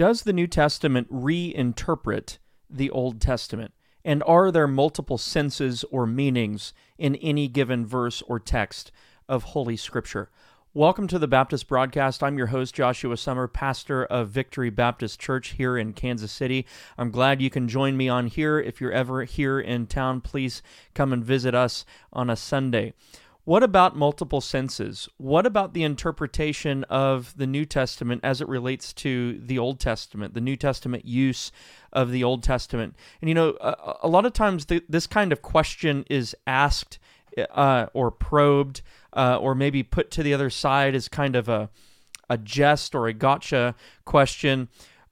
Does the New Testament reinterpret the Old Testament? And are there multiple senses or meanings in any given verse or text of Holy Scripture? Welcome to the Baptist Broadcast. I'm your host, Joshua Sommer, pastor of Victory Baptist Church here in Kansas City. I'm glad you can join me on here. If you're ever here in town, please come and visit us on a Sunday. What about multiple senses? What about the interpretation of the New Testament as it relates to the Old Testament, the New Testament use of the Old Testament? And you know, a, a lot of times the, this kind of question is asked uh, or probed uh, or maybe put to the other side as kind of a, a jest or a gotcha question.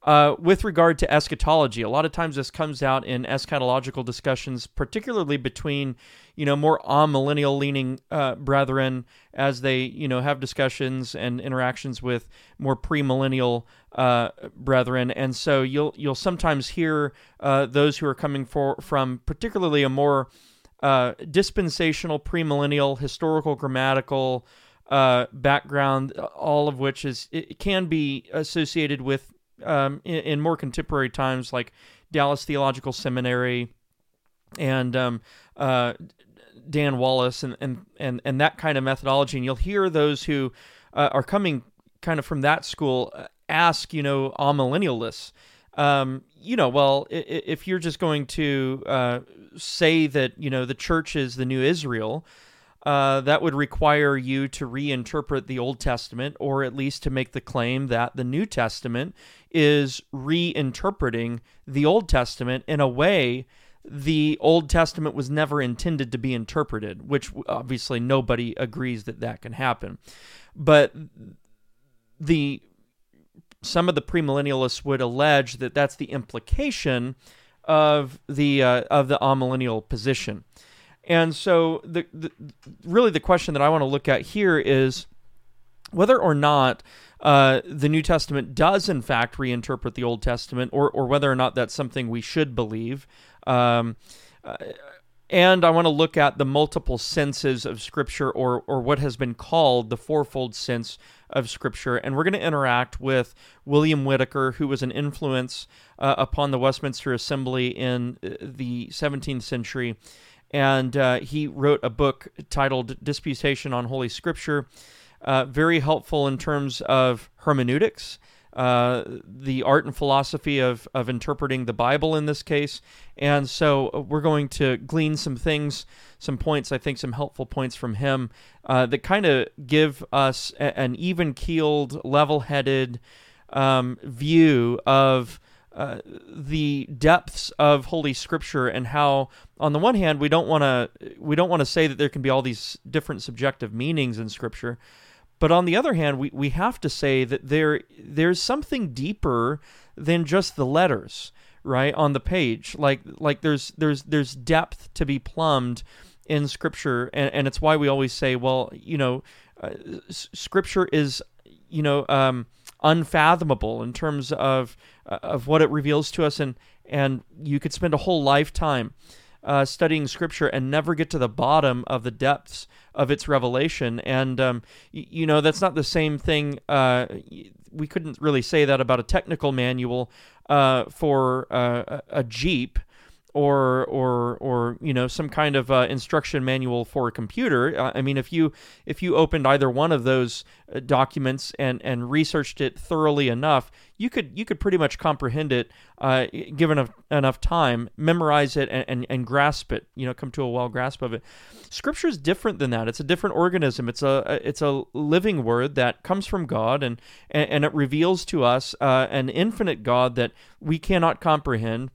Uh, with regard to eschatology, a lot of times this comes out in eschatological discussions, particularly between, you know, more amillennial leaning uh, brethren as they, you know, have discussions and interactions with more premillennial uh, brethren, and so you'll you'll sometimes hear uh, those who are coming for from particularly a more uh, dispensational, premillennial, historical, grammatical. Uh, background, all of which is it can be associated with um, in, in, more contemporary times, like Dallas Theological Seminary and um, uh, Dan Wallace and, and, and, and that kind of methodology. And you'll hear those who uh, are coming kind of from that school uh, ask, you know, amillennialists, um, you know, well, if you're just going to uh, say that, you know, the church is the new Israel, uh, that would require you to reinterpret the Old Testament, or at least to make the claim that the New Testament is reinterpreting the Old Testament in a way the Old Testament was never intended to be interpreted, which obviously nobody agrees that that can happen. But the some of the premillennialists would allege that that's the implication of the uh, of the amillennial position. And so, the, the really the question that I want to look at here is whether or not uh, the New Testament does in fact reinterpret the Old Testament, or or whether or not that's something we should believe. Um, uh, and I want to look at the multiple senses of Scripture, or or what has been called the fourfold sense of Scripture. And we're going to interact with William Whitaker, who was an influence uh, upon the Westminster Assembly in uh, the 17th century and uh, he wrote a book titled Disputation on Holy Scripture. Uh, very helpful in terms of hermeneutics, uh, the art and philosophy of, of interpreting the Bible in this case. And so uh, we're going to glean some things, some points, I think some helpful points from him uh, that kind of give us a, an even keeled, level headed um, view of the depths of Holy Scripture and how, on the one hand, we don't want to we don't want to say that there can be all these different subjective meanings in Scripture, but on the other hand, we, we have to say that there there's something deeper than just the letters, right, on the page. Like like there's there's there's depth to be plumbed in Scripture, and, and it's why we always say, well, you know, uh, Scripture is, you know. Um, unfathomable in terms of uh, of what it reveals to us, and and you could spend a whole lifetime uh, studying Scripture and never get to the bottom of the depths of its revelation. And um, y- you know that's not the same thing. Uh, we couldn't really say that about a technical manual uh, for uh, a Jeep or or or you know some kind of uh, instruction manual for a computer. Uh, I mean, if you if you opened either one of those uh, documents and and researched it thoroughly enough, you could you could pretty much comprehend it, uh, given enough, enough time, memorize it and, and, and grasp it. You know, come to a well grasp of it. Scripture is different than that. It's a different organism. It's a it's a living word that comes from God and and, and it reveals to us uh, an infinite God that we cannot comprehend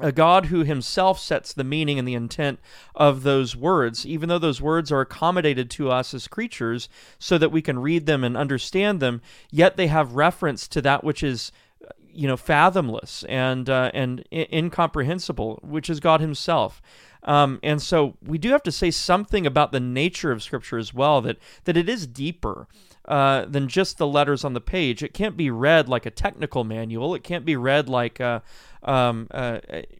a God who himself sets the meaning and the intent of those words, even though those words are accommodated to us as creatures so that we can read them and understand them, yet they have reference to that which is you know fathomless and uh, and I- incomprehensible, which is God himself. Um, and so we do have to say something about the nature of Scripture as well, that that it is deeper. Uh, than just the letters on the page. It can't be read like a technical manual. It can't be read like a, um, uh,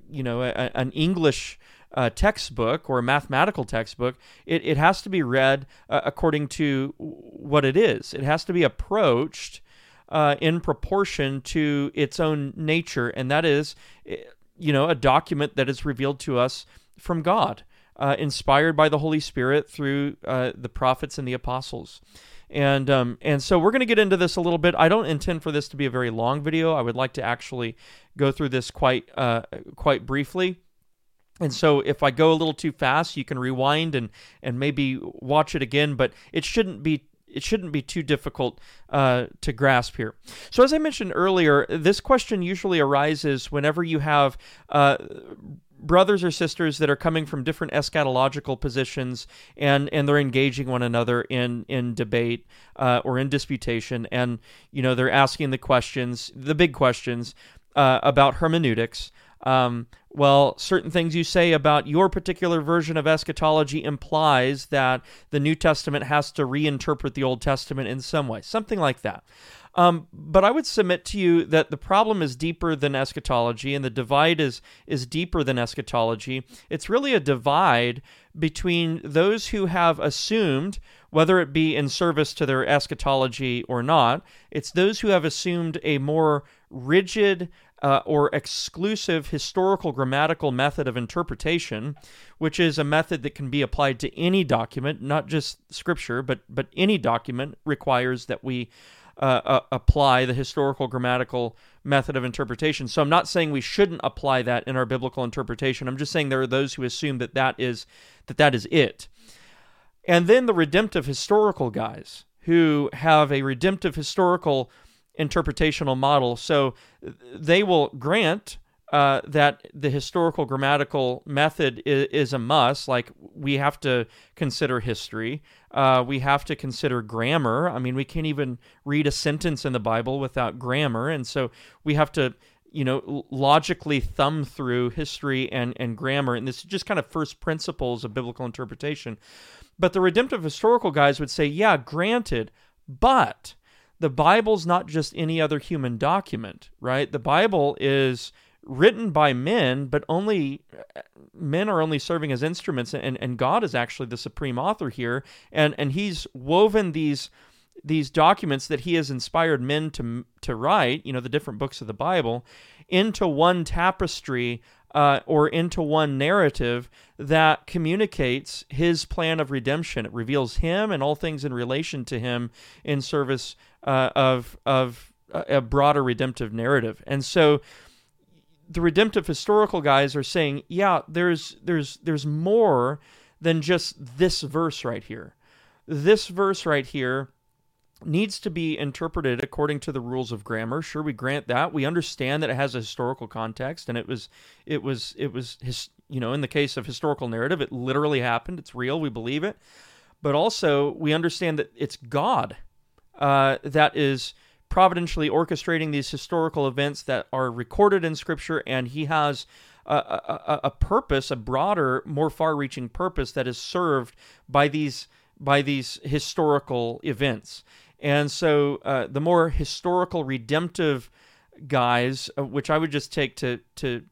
you know, a, an English uh, textbook or a mathematical textbook. It, it has to be read uh, according to what it is. It has to be approached uh, in proportion to its own nature, and that is, eh, you know, a document that is revealed to us from God, uh, inspired by the Holy Spirit through uh, the prophets and the apostles. And um, and so we're going to get into this a little bit. I don't intend for this to be a very long video. I would like to actually go through this quite uh, quite briefly. And so if I go a little too fast, you can rewind and and maybe watch it again. But it shouldn't be it shouldn't be too difficult uh, to grasp here. So, as I mentioned earlier, this question usually arises whenever you have uh, brothers or sisters that are coming from different eschatological positions and and they're engaging one another in in debate uh, or in disputation and you know they're asking the questions the big questions uh, about hermeneutics um, well, certain things you say about your particular version of eschatology implies that the New Testament has to reinterpret the Old Testament in some way, something like that. Um, but I would submit to you that the problem is deeper than eschatology, and the divide is is deeper than eschatology. It's really a divide between those who have assumed, whether it be in service to their eschatology or not, it's those who have assumed a more rigid uh, or exclusive historical grammatical method of interpretation, which is a method that can be applied to any document, not just scripture, but but any document requires that we uh, uh, apply the historical grammatical method of interpretation. So I'm not saying we shouldn't apply that in our biblical interpretation. I'm just saying there are those who assume that that is that that is it. And then the redemptive historical guys who have a redemptive historical interpretational model. So they will grant uh, that the historical grammatical method is, is, a must. Like we have to consider history, uh, we have to consider grammar. I mean, we can't even read a sentence in the Bible without grammar, and so we have to. You know, logically thumb through history and, and grammar, and this is just kind of first principles of biblical interpretation. But the redemptive historical guys would say, yeah, granted, but the Bible's not just any other human document, right? The Bible is written by men, but only men are only serving as instruments, and, and God is actually the supreme author here, and and He's woven these these documents that He has inspired men to to write, you know, the different books of the Bible, into one tapestry uh, or into one narrative that communicates his plan of redemption. It reveals him and all things in relation to him in service uh, of of a broader redemptive narrative. And so the redemptive historical guys are saying, yeah, there's there's there's more than just this verse right here. This verse right here needs to be interpreted according to the rules of grammar. Sure, we grant that. We understand that it has a historical context, and it was, it was, it was, his, you know, in the case of historical narrative, it literally happened. It's real. We believe it. But also, we understand that it's God uh, that is providentially orchestrating these historical events that are recorded in Scripture, and He has a, a, a purpose, a broader, more far-reaching purpose that is served by these by these historical events. And so, uh, the more historical, redemptive guys, uh, which I would just take to to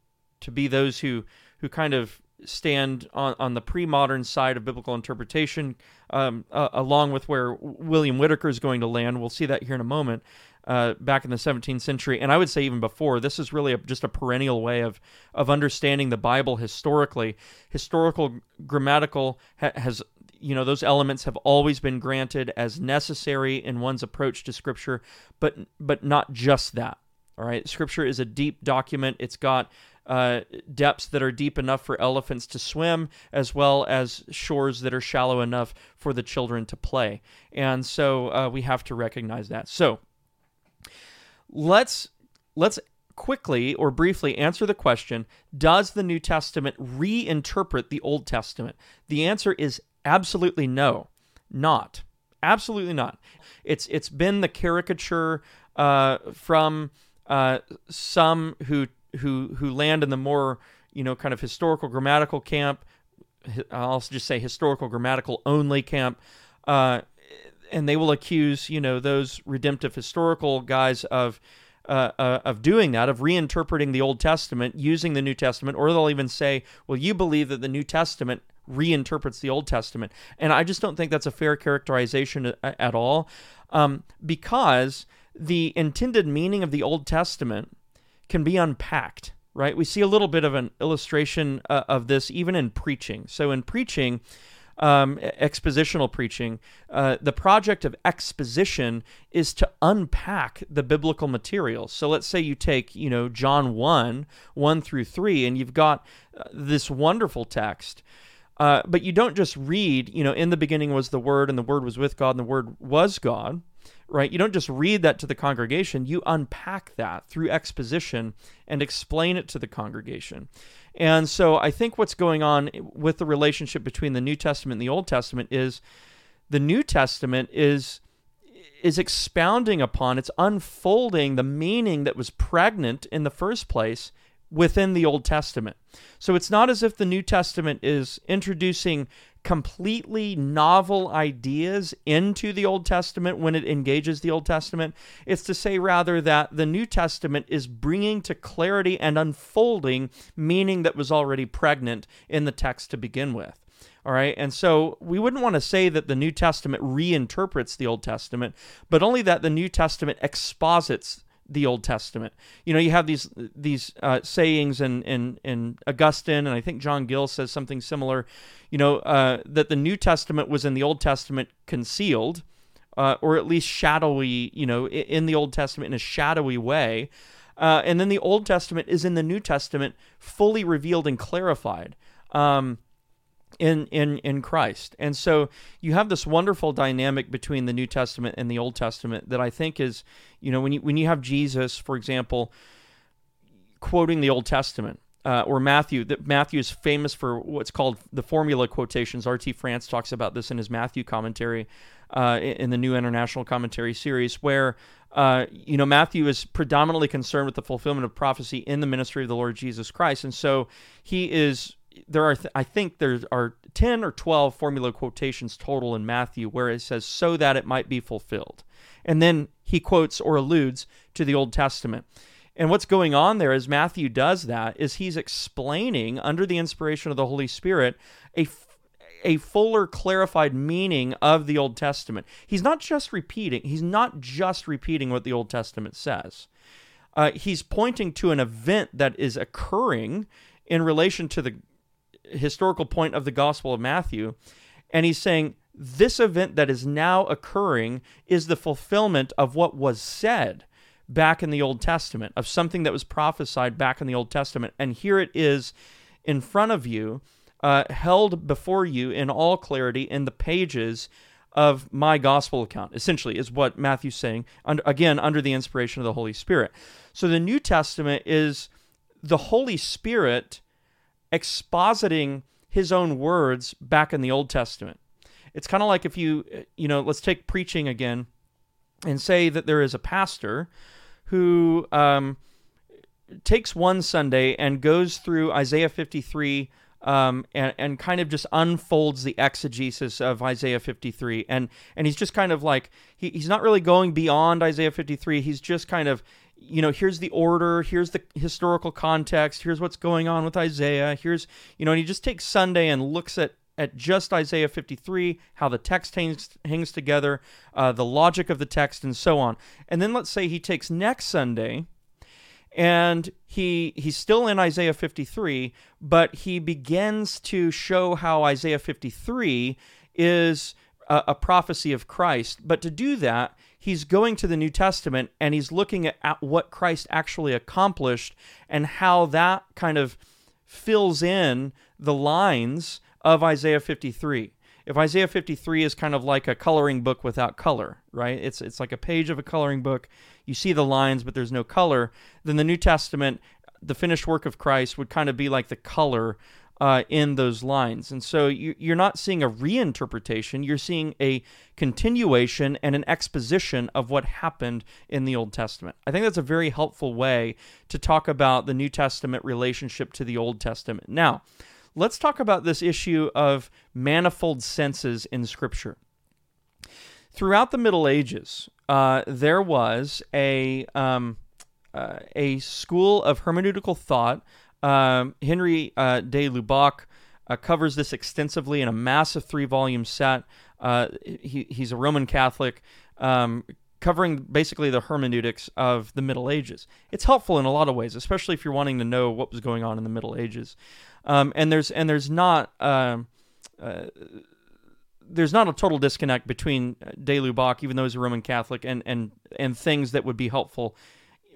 to be those who who kind of stand on, on the pre-modern side of biblical interpretation, um, uh, along with where William Whitaker is going to land. We'll see that here in a moment. Uh, back in the 17th century, and I would say even before, this is really a, just a perennial way of of understanding the Bible historically. Historical grammatical ha- has you know those elements have always been granted as necessary in one's approach to Scripture, but but not just that. All right, Scripture is a deep document. It's got uh, depths that are deep enough for elephants to swim, as well as shores that are shallow enough for the children to play. And so uh, we have to recognize that. So let's let's quickly or briefly answer the question Does the New Testament reinterpret the Old Testament? The answer is absolutely no, not. Absolutely not. It's it's been the caricature uh, from uh, some who who who land in the more you know kind of historical grammatical camp. I'll just say historical grammatical only camp. Uh, and they will accuse you know those redemptive historical guys of uh, uh, of doing that, of reinterpreting the Old Testament using the New Testament, or they'll even say, "Well, you believe that the New Testament reinterprets the Old Testament," and I just don't think that's a fair characterization at all, um, because the intended meaning of the Old Testament can be unpacked, right? We see a little bit of an illustration uh, of this even in preaching. So, in preaching, um, expositional preaching, uh, the project of exposition is to unpack the biblical materials. So let's say you take, you know, John 1, 1 through 3, and you've got uh, this wonderful text. Uh, but you don't just read, you know, in the beginning was the Word, and the Word was with God, and the Word was God right? You don't just read that to the congregation, you unpack that through exposition and explain it to the congregation. And so I think what's going on with the relationship between the New Testament and the Old Testament is the New Testament is is expounding upon it's unfolding the meaning that was pregnant in the first place within the Old Testament. So it's not as if the New Testament is introducing completely novel ideas into the Old Testament when it engages the Old Testament. It's to say, rather, that the New Testament is bringing to clarity and unfolding meaning that was already pregnant in the text to begin with. All right. And so we wouldn't want to say that the New Testament reinterprets the Old Testament, but only that the New Testament exposits the Old Testament. You know, you have these these uh, sayings in, in in Augustine, and I think John Gill says something similar. You know, uh, that the New Testament was in the Old Testament concealed, uh, or at least shadowy. You know, in the Old Testament in a shadowy way, uh, and then the Old Testament is in the New Testament fully revealed and clarified. Um, in in in Christ. And so you have this wonderful dynamic between the New Testament and the Old Testament that I think is, you know, when you when you have Jesus, for example, quoting the Old Testament, uh, or Matthew, that Matthew is famous for what's called the formula quotations. R.T. France talks about this in his Matthew commentary, uh, in the New International Commentary series, where uh, you know Matthew is predominantly concerned with the fulfillment of prophecy in the ministry of the Lord Jesus Christ, and so he is there are, th- I think there are 10 or 12 formula quotations total in Matthew where it says, so that it might be fulfilled. And then he quotes or alludes to the Old Testament. And what's going on there as Matthew does that is he's explaining, under the inspiration of the Holy Spirit, a, a fuller clarified meaning of the Old Testament. He's not just repeating, he's not just repeating what the Old Testament says. Uh, he's pointing to an event that is occurring in relation to the historical point of the Gospel of Matthew. And he's saying this event that is now occurring is the fulfillment of what was said back in the Old Testament, of something that was prophesied back in the Old Testament. And here it is in front of you, uh, held before you in all clarity in the pages of my gospel account, essentially, is what Matthew's saying, under, again, under the inspiration of the Holy Spirit. So the New Testament is the Holy Spirit expositing his own words back in the Old Testament. It's kind of like if you, you know, let's take preaching again and say that there is a pastor who um, takes one Sunday and goes through Isaiah 53 um, and, and kind of just unfolds the exegesis of Isaiah 53. And, and he's just kind of like, he, he's not really going beyond Isaiah 53. He's just kind of you know, here's the order, here's the historical context, here's what's going on with Isaiah, here's, you know, and he just takes Sunday and looks at at just Isaiah 53, how the text hangs, hangs together, uh, the logic of the text, and so on. And then let's say he takes next Sunday and he he's still in Isaiah 53, but he begins to show how Isaiah 53 is a, a prophecy of Christ. But to do that, he's going to the New Testament and he's looking at, at what Christ actually accomplished and how that kind of fills in the lines of Isaiah 53. If Isaiah 53 is kind of like a coloring book without color, right? It's it's like a page of a coloring book. You see the lines but there's no color, then the New Testament, the finished work of Christ would kind of be like the color uh, in those lines. And so you, you're not seeing a reinterpretation, you're seeing a continuation and an exposition of what happened in the Old Testament. I think that's a very helpful way to talk about the New Testament relationship to the Old Testament. Now, let's talk about this issue of manifold senses in Scripture. Throughout the Middle Ages, uh, there was a um, uh, a school of hermeneutical thought um, Henry uh, de Lubac uh, covers this extensively in a massive three volume set. Uh, he, he's a Roman Catholic, um, covering basically the hermeneutics of the Middle Ages. It's helpful in a lot of ways, especially if you're wanting to know what was going on in the Middle Ages. Um, and there's and there's not. Uh, uh, there's not a total disconnect between De Lubac, even though he's a Roman Catholic, and, and, and things that would be helpful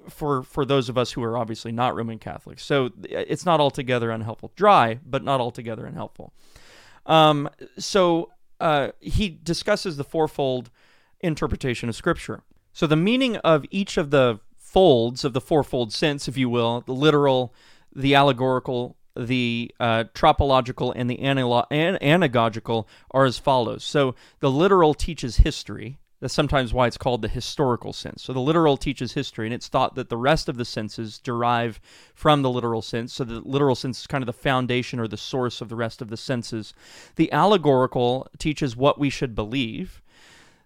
for for those of us who are obviously not Roman Catholics. So it's not altogether unhelpful. Dry, but not altogether unhelpful. Um, so uh, he discusses the fourfold interpretation of Scripture. So the meaning of each of the folds of the fourfold sense, if you will, the literal, the allegorical, the uh, tropological, and the analo- an- anagogical, are as follows. So the literal teaches history. That's sometimes why it's called the historical sense. So the literal teaches history, and it's thought that the rest of the senses derive from the literal sense. So the literal sense is kind of the foundation or the source of the rest of the senses. The allegorical teaches what we should believe.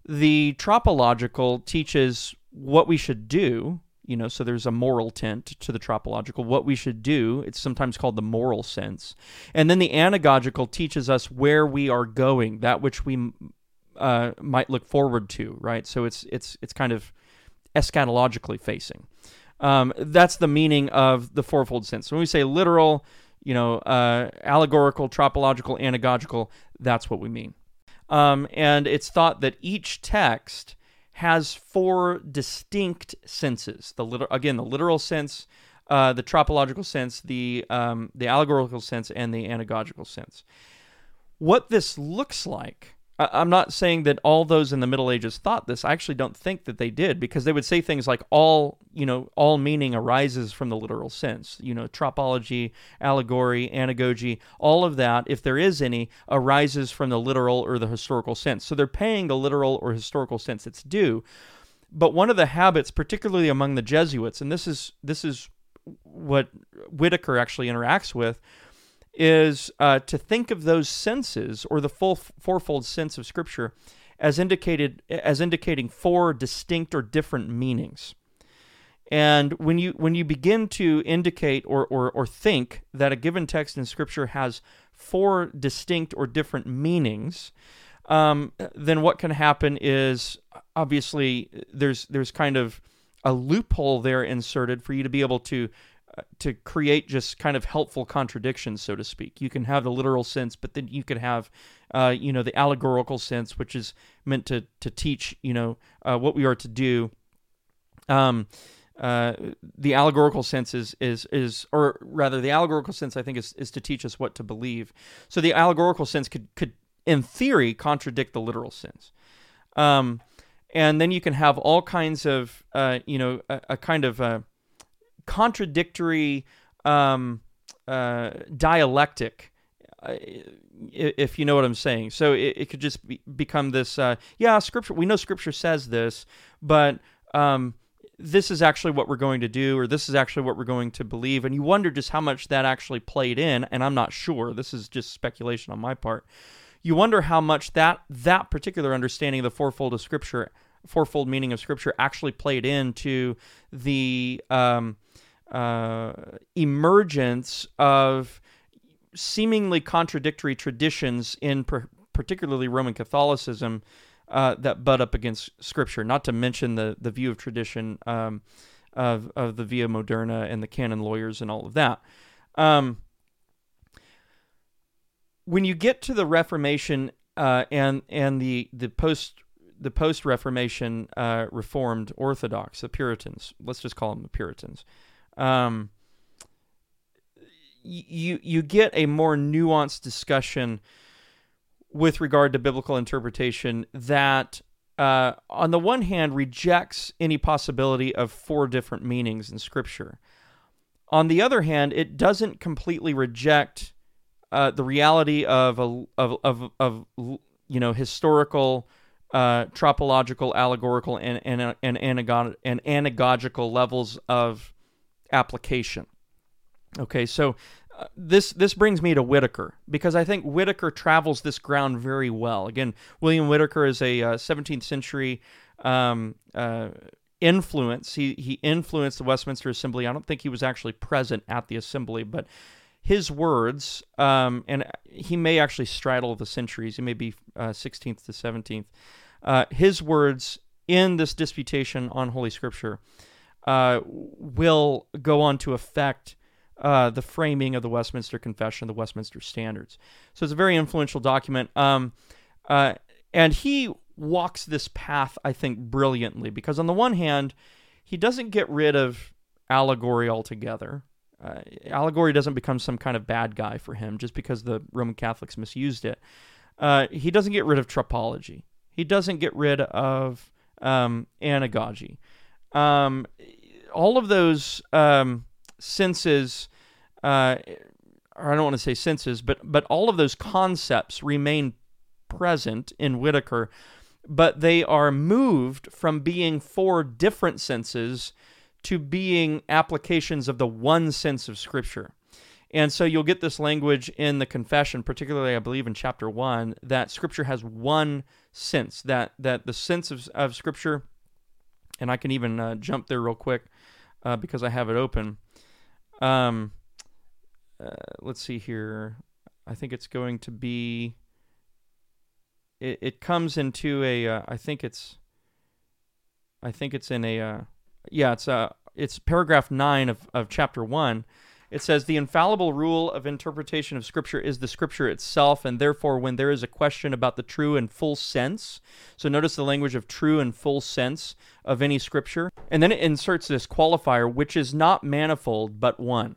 The tropological teaches what we should do. You know, so there's a moral tint to the tropological. What we should do. It's sometimes called the moral sense. And then the anagogical teaches us where we are going, that which we uh, might look forward to, right? So it's it's it's kind of eschatologically facing. Um, that's the meaning of the fourfold sense. So when we say literal, you know, uh, allegorical, tropological, anagogical, that's what we mean. Um, and it's thought that each text has four distinct senses. The liter- again, the literal sense, uh, the tropological sense, the um, the allegorical sense, and the anagogical sense. What this looks like I'm not saying that all those in the Middle Ages thought this. I actually don't think that they did because they would say things like all, you know, all meaning arises from the literal sense. You know, tropology, allegory, anagogy, all of that, if there is any, arises from the literal or the historical sense. So they're paying the literal or historical sense its due. But one of the habits, particularly among the Jesuits, and this is this is what Whitaker actually interacts with, is uh, to think of those senses or the full fourfold sense of Scripture as indicated as indicating four distinct or different meanings. And when you when you begin to indicate or, or, or think that a given text in Scripture has four distinct or different meanings, um, then what can happen is obviously there's there's kind of a loophole there inserted for you to be able to to create just kind of helpful contradictions, so to speak. You can have the literal sense, but then you can have, uh, you know, the allegorical sense, which is meant to to teach, you know, uh, what we are to do. Um, uh, the allegorical sense is, is is or rather the allegorical sense I think is is to teach us what to believe. So the allegorical sense could could in theory contradict the literal sense. Um, and then you can have all kinds of uh, you know a, a kind of uh, contradictory um, uh, dialectic. Uh, if you know what I'm saying, so it, it could just be, become this. Uh, yeah, scripture. We know scripture says this, but um, this is actually what we're going to do, or this is actually what we're going to believe, and you wonder just how much that actually played in. And I'm not sure. This is just speculation on my part. You wonder how much that that particular understanding of the fourfold of scripture, fourfold meaning of scripture, actually played into the um, uh, emergence of seemingly contradictory traditions in per- particularly Roman Catholicism uh, that butt up against Scripture. Not to mention the the view of tradition um, of of the Via Moderna and the canon lawyers and all of that. Um, when you get to the Reformation uh, and and the the post the post Reformation uh, Reformed Orthodox, the Puritans, let's just call them the Puritans um, you you get a more nuanced discussion with regard to biblical interpretation that uh, on the one hand rejects any possibility of four different meanings in scripture. On the other hand it doesn't completely reject uh, the reality of a of, of, of you know historical uh, tropological allegorical and and, and, and anagogical levels of application. Okay, so uh, this this brings me to Whitaker because I think Whitaker travels this ground very well. Again, William Whitaker is a uh, 17th century um, uh, influence. He he influenced the Westminster Assembly. I don't think he was actually present at the assembly, but his words, um, and he may actually straddle the centuries. He may be 16th uh, to 17th. Uh, his words in this disputation on Holy Scripture uh, will go on to affect uh, the framing of the Westminster Confession, the Westminster Standards. So it's a very influential document. Um, uh, and he walks this path, I think, brilliantly because, on the one hand, he doesn't get rid of allegory altogether. Uh, allegory doesn't become some kind of bad guy for him just because the Roman Catholics misused it. Uh, he doesn't get rid of tropology. He doesn't get rid of um, anagogy. Um, all of those um, senses, uh, or I don't want to say senses, but but all of those concepts remain present in Whitaker, but they are moved from being four different senses to being applications of the one sense of Scripture. And so you'll get this language in the confession, particularly I believe in chapter one, that Scripture has one sense, that that the sense of, of Scripture, and I can even uh, jump there real quick uh, because I have it open. Um, uh, let's see here. I think it's going to be. It, it comes into a. Uh, I think it's. I think it's in a. Uh, yeah, it's uh, it's paragraph nine of, of chapter one. It says the infallible rule of interpretation of Scripture is the Scripture itself, and therefore, when there is a question about the true and full sense, so notice the language of true and full sense of any Scripture, and then it inserts this qualifier, which is not manifold but one.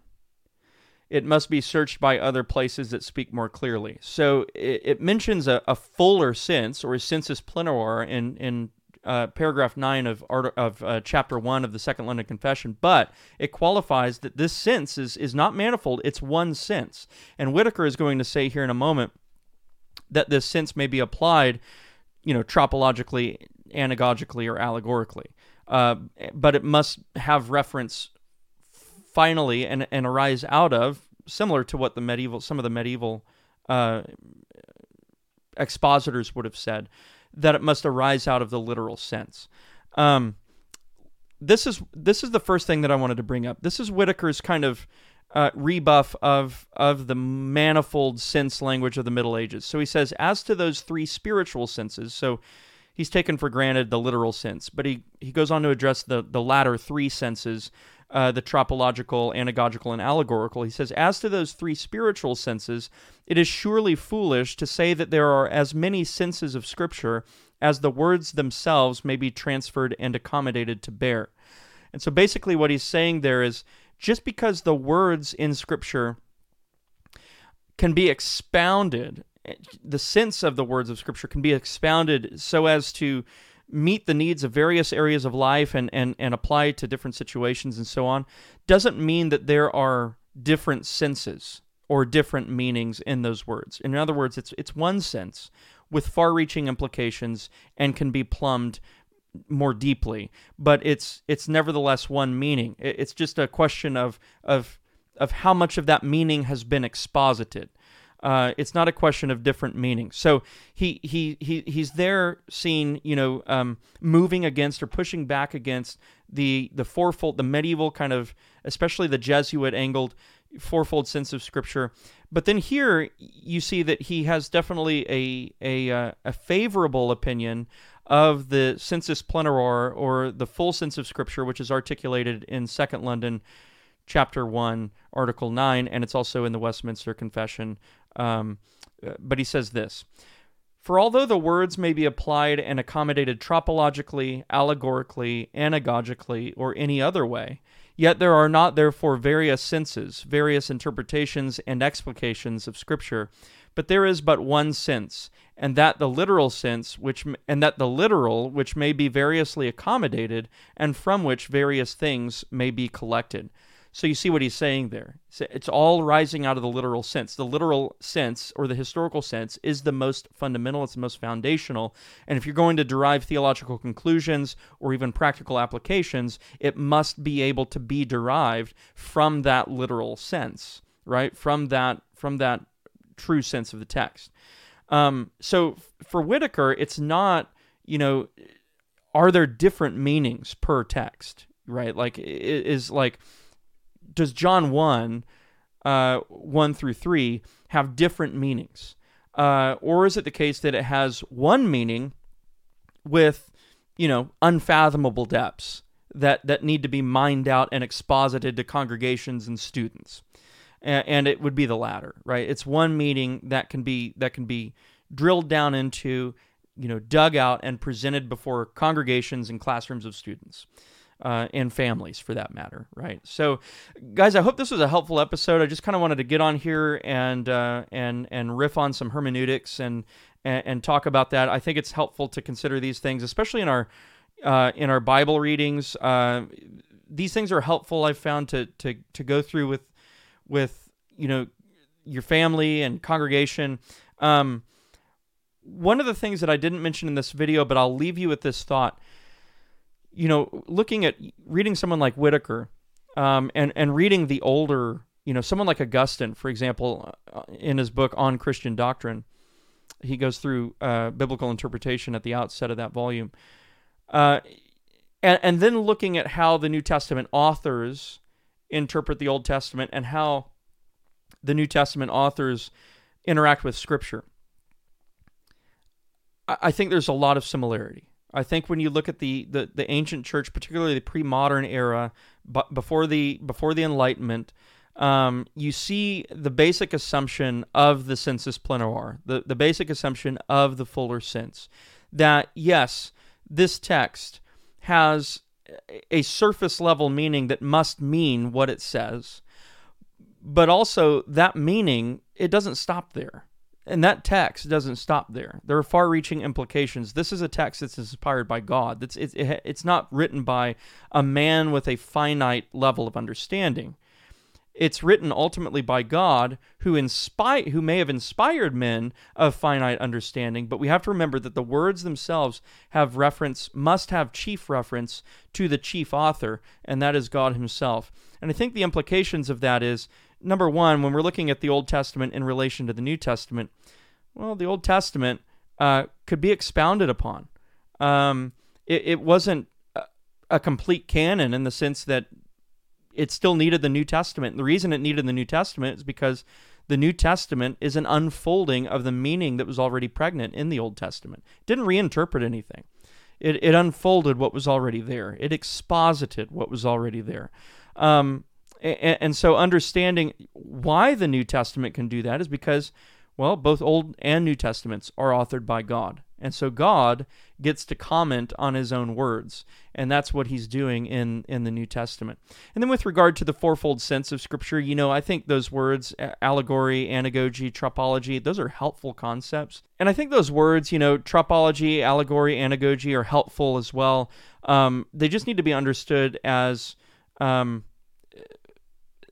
It must be searched by other places that speak more clearly. So it, it mentions a, a, fuller sense, or a sensus plenior, in in uh, paragraph 9 of, art, of uh, chapter 1 of the Second London Confession, but it qualifies that this sense is, is not manifold, it's one sense. And Whitaker is going to say here in a moment that this sense may be applied, you know, tropologically, anagogically, or allegorically. Uh, but it must have reference finally and, and arise out of, similar to what the medieval, some of the medieval uh, expositors would have said, that it must arise out of the literal sense. Um, this is this is the first thing that I wanted to bring up. This is Whitaker's kind of uh, rebuff of of the manifold sense language of the Middle Ages. So he says, as to those three spiritual senses, so he's taken for granted the literal sense, but he he goes on to address the the latter three senses uh, the tropological, anagogical, and allegorical. He says, As to those three spiritual senses, it is surely foolish to say that there are as many senses of Scripture as the words themselves may be transferred and accommodated to bear. And so basically, what he's saying there is just because the words in Scripture can be expounded, the sense of the words of Scripture can be expounded so as to meet the needs of various areas of life and, and, and apply to different situations and so on doesn't mean that there are different senses or different meanings in those words. In other words, it's it's one sense with far-reaching implications and can be plumbed more deeply, but it's it's nevertheless one meaning. It's just a question of of of how much of that meaning has been exposited. Uh, it's not a question of different meanings. So he he he he's there seen you know um, moving against or pushing back against the the fourfold the medieval kind of especially the Jesuit angled fourfold sense of scripture. But then here you see that he has definitely a a uh, a favorable opinion of the sensus plenior or the full sense of scripture, which is articulated in Second London chapter 1 article 9 and it's also in the westminster confession um, uh, but he says this For although the words may be applied and accommodated tropologically, allegorically, anagogically, or any other way, yet there are not therefore various senses, various interpretations and explications of Scripture, but there is but one sense, and that the literal sense which and that the literal which may be variously accommodated and from which various things may be collected so you see what he's saying there. It's all rising out of the literal sense. The literal sense or the historical sense is the most fundamental, it's the most foundational. And if you're going to derive theological conclusions or even practical applications, it must be able to be derived from that literal sense, right? From that from that true sense of the text. Um, so for Whitaker, it's not, you know, are there different meanings per text, right? Like, is like, does John 1, uh, 1 through 3, have different meanings? Uh, or is it the case that it has one meaning with you know, unfathomable depths that, that need to be mined out and exposited to congregations and students. And, and it would be the latter, right? It's one meaning that can be that can be drilled down into, you know, dug out and presented before congregations and classrooms of students uh, and families for that matter, right? So, guys, I hope this was a helpful episode. I just kind of wanted to get on here and uh, and and riff on some hermeneutics and, and, and talk about that. I think it's helpful to consider these things, especially in our uh, in our Bible readings. Uh, these things are helpful. I've found to to to go through with with you know your family and congregation. Um, one of the things that I didn't mention in this video, but I'll leave you with this thought you know, looking at reading someone like Whitaker, um, and and reading the older, you know, someone like Augustine, for example, uh, in his book on Christian doctrine, he goes through uh, biblical interpretation at the outset of that volume, uh, and and then looking at how the New Testament authors interpret the Old Testament and how the New Testament authors interact with Scripture. I, I think there's a lot of similarity. I think when you look at the, the, the ancient church, particularly the pre-modern era, but before the before the Enlightenment, um, you see the basic assumption of the sensus plenior, the, the basic assumption of the fuller sense, that yes, this text has a surface level meaning that must mean what it says, but also that meaning it doesn't stop there. And that text doesn't stop there. There are far-reaching implications. This is a text that's inspired by God. That's it's it's not written by a man with a finite level of understanding. It's written ultimately by God, who inspire who may have inspired men of finite understanding. But we have to remember that the words themselves have reference, must have chief reference to the chief author, and that is God Himself. And I think the implications of that is number one, when we're looking at the Old Testament in relation to the New Testament, well, the Old Testament uh, could be expounded upon. Um, it, it, wasn't a, a, complete canon in the sense that it still needed the New Testament. The reason it needed the New Testament is because the New Testament is an unfolding of the meaning that was already pregnant in the Old Testament. It didn't reinterpret anything. It, it unfolded what was already there. It exposited what was already there. Um, and, and so understanding why the New Testament can do that is because, well, both Old and New Testaments are authored by God. And so God gets to comment on his own words. And that's what he's doing in, in the New Testament. And then with regard to the fourfold sense of Scripture, you know, I think those words, allegory, anagogy, tropology, those are helpful concepts. And I think those words, you know, tropology, allegory, anagogy are helpful as well. Um, they just need to be understood as um,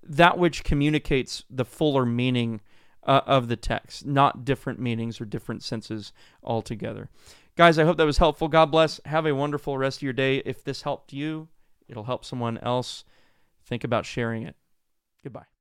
that which communicates the fuller meaning uh, of the text, not different meanings or different senses altogether. Guys, I hope that was helpful. God bless. Have a wonderful rest of your day. If this helped you, it'll help someone else. Think about sharing it. Goodbye.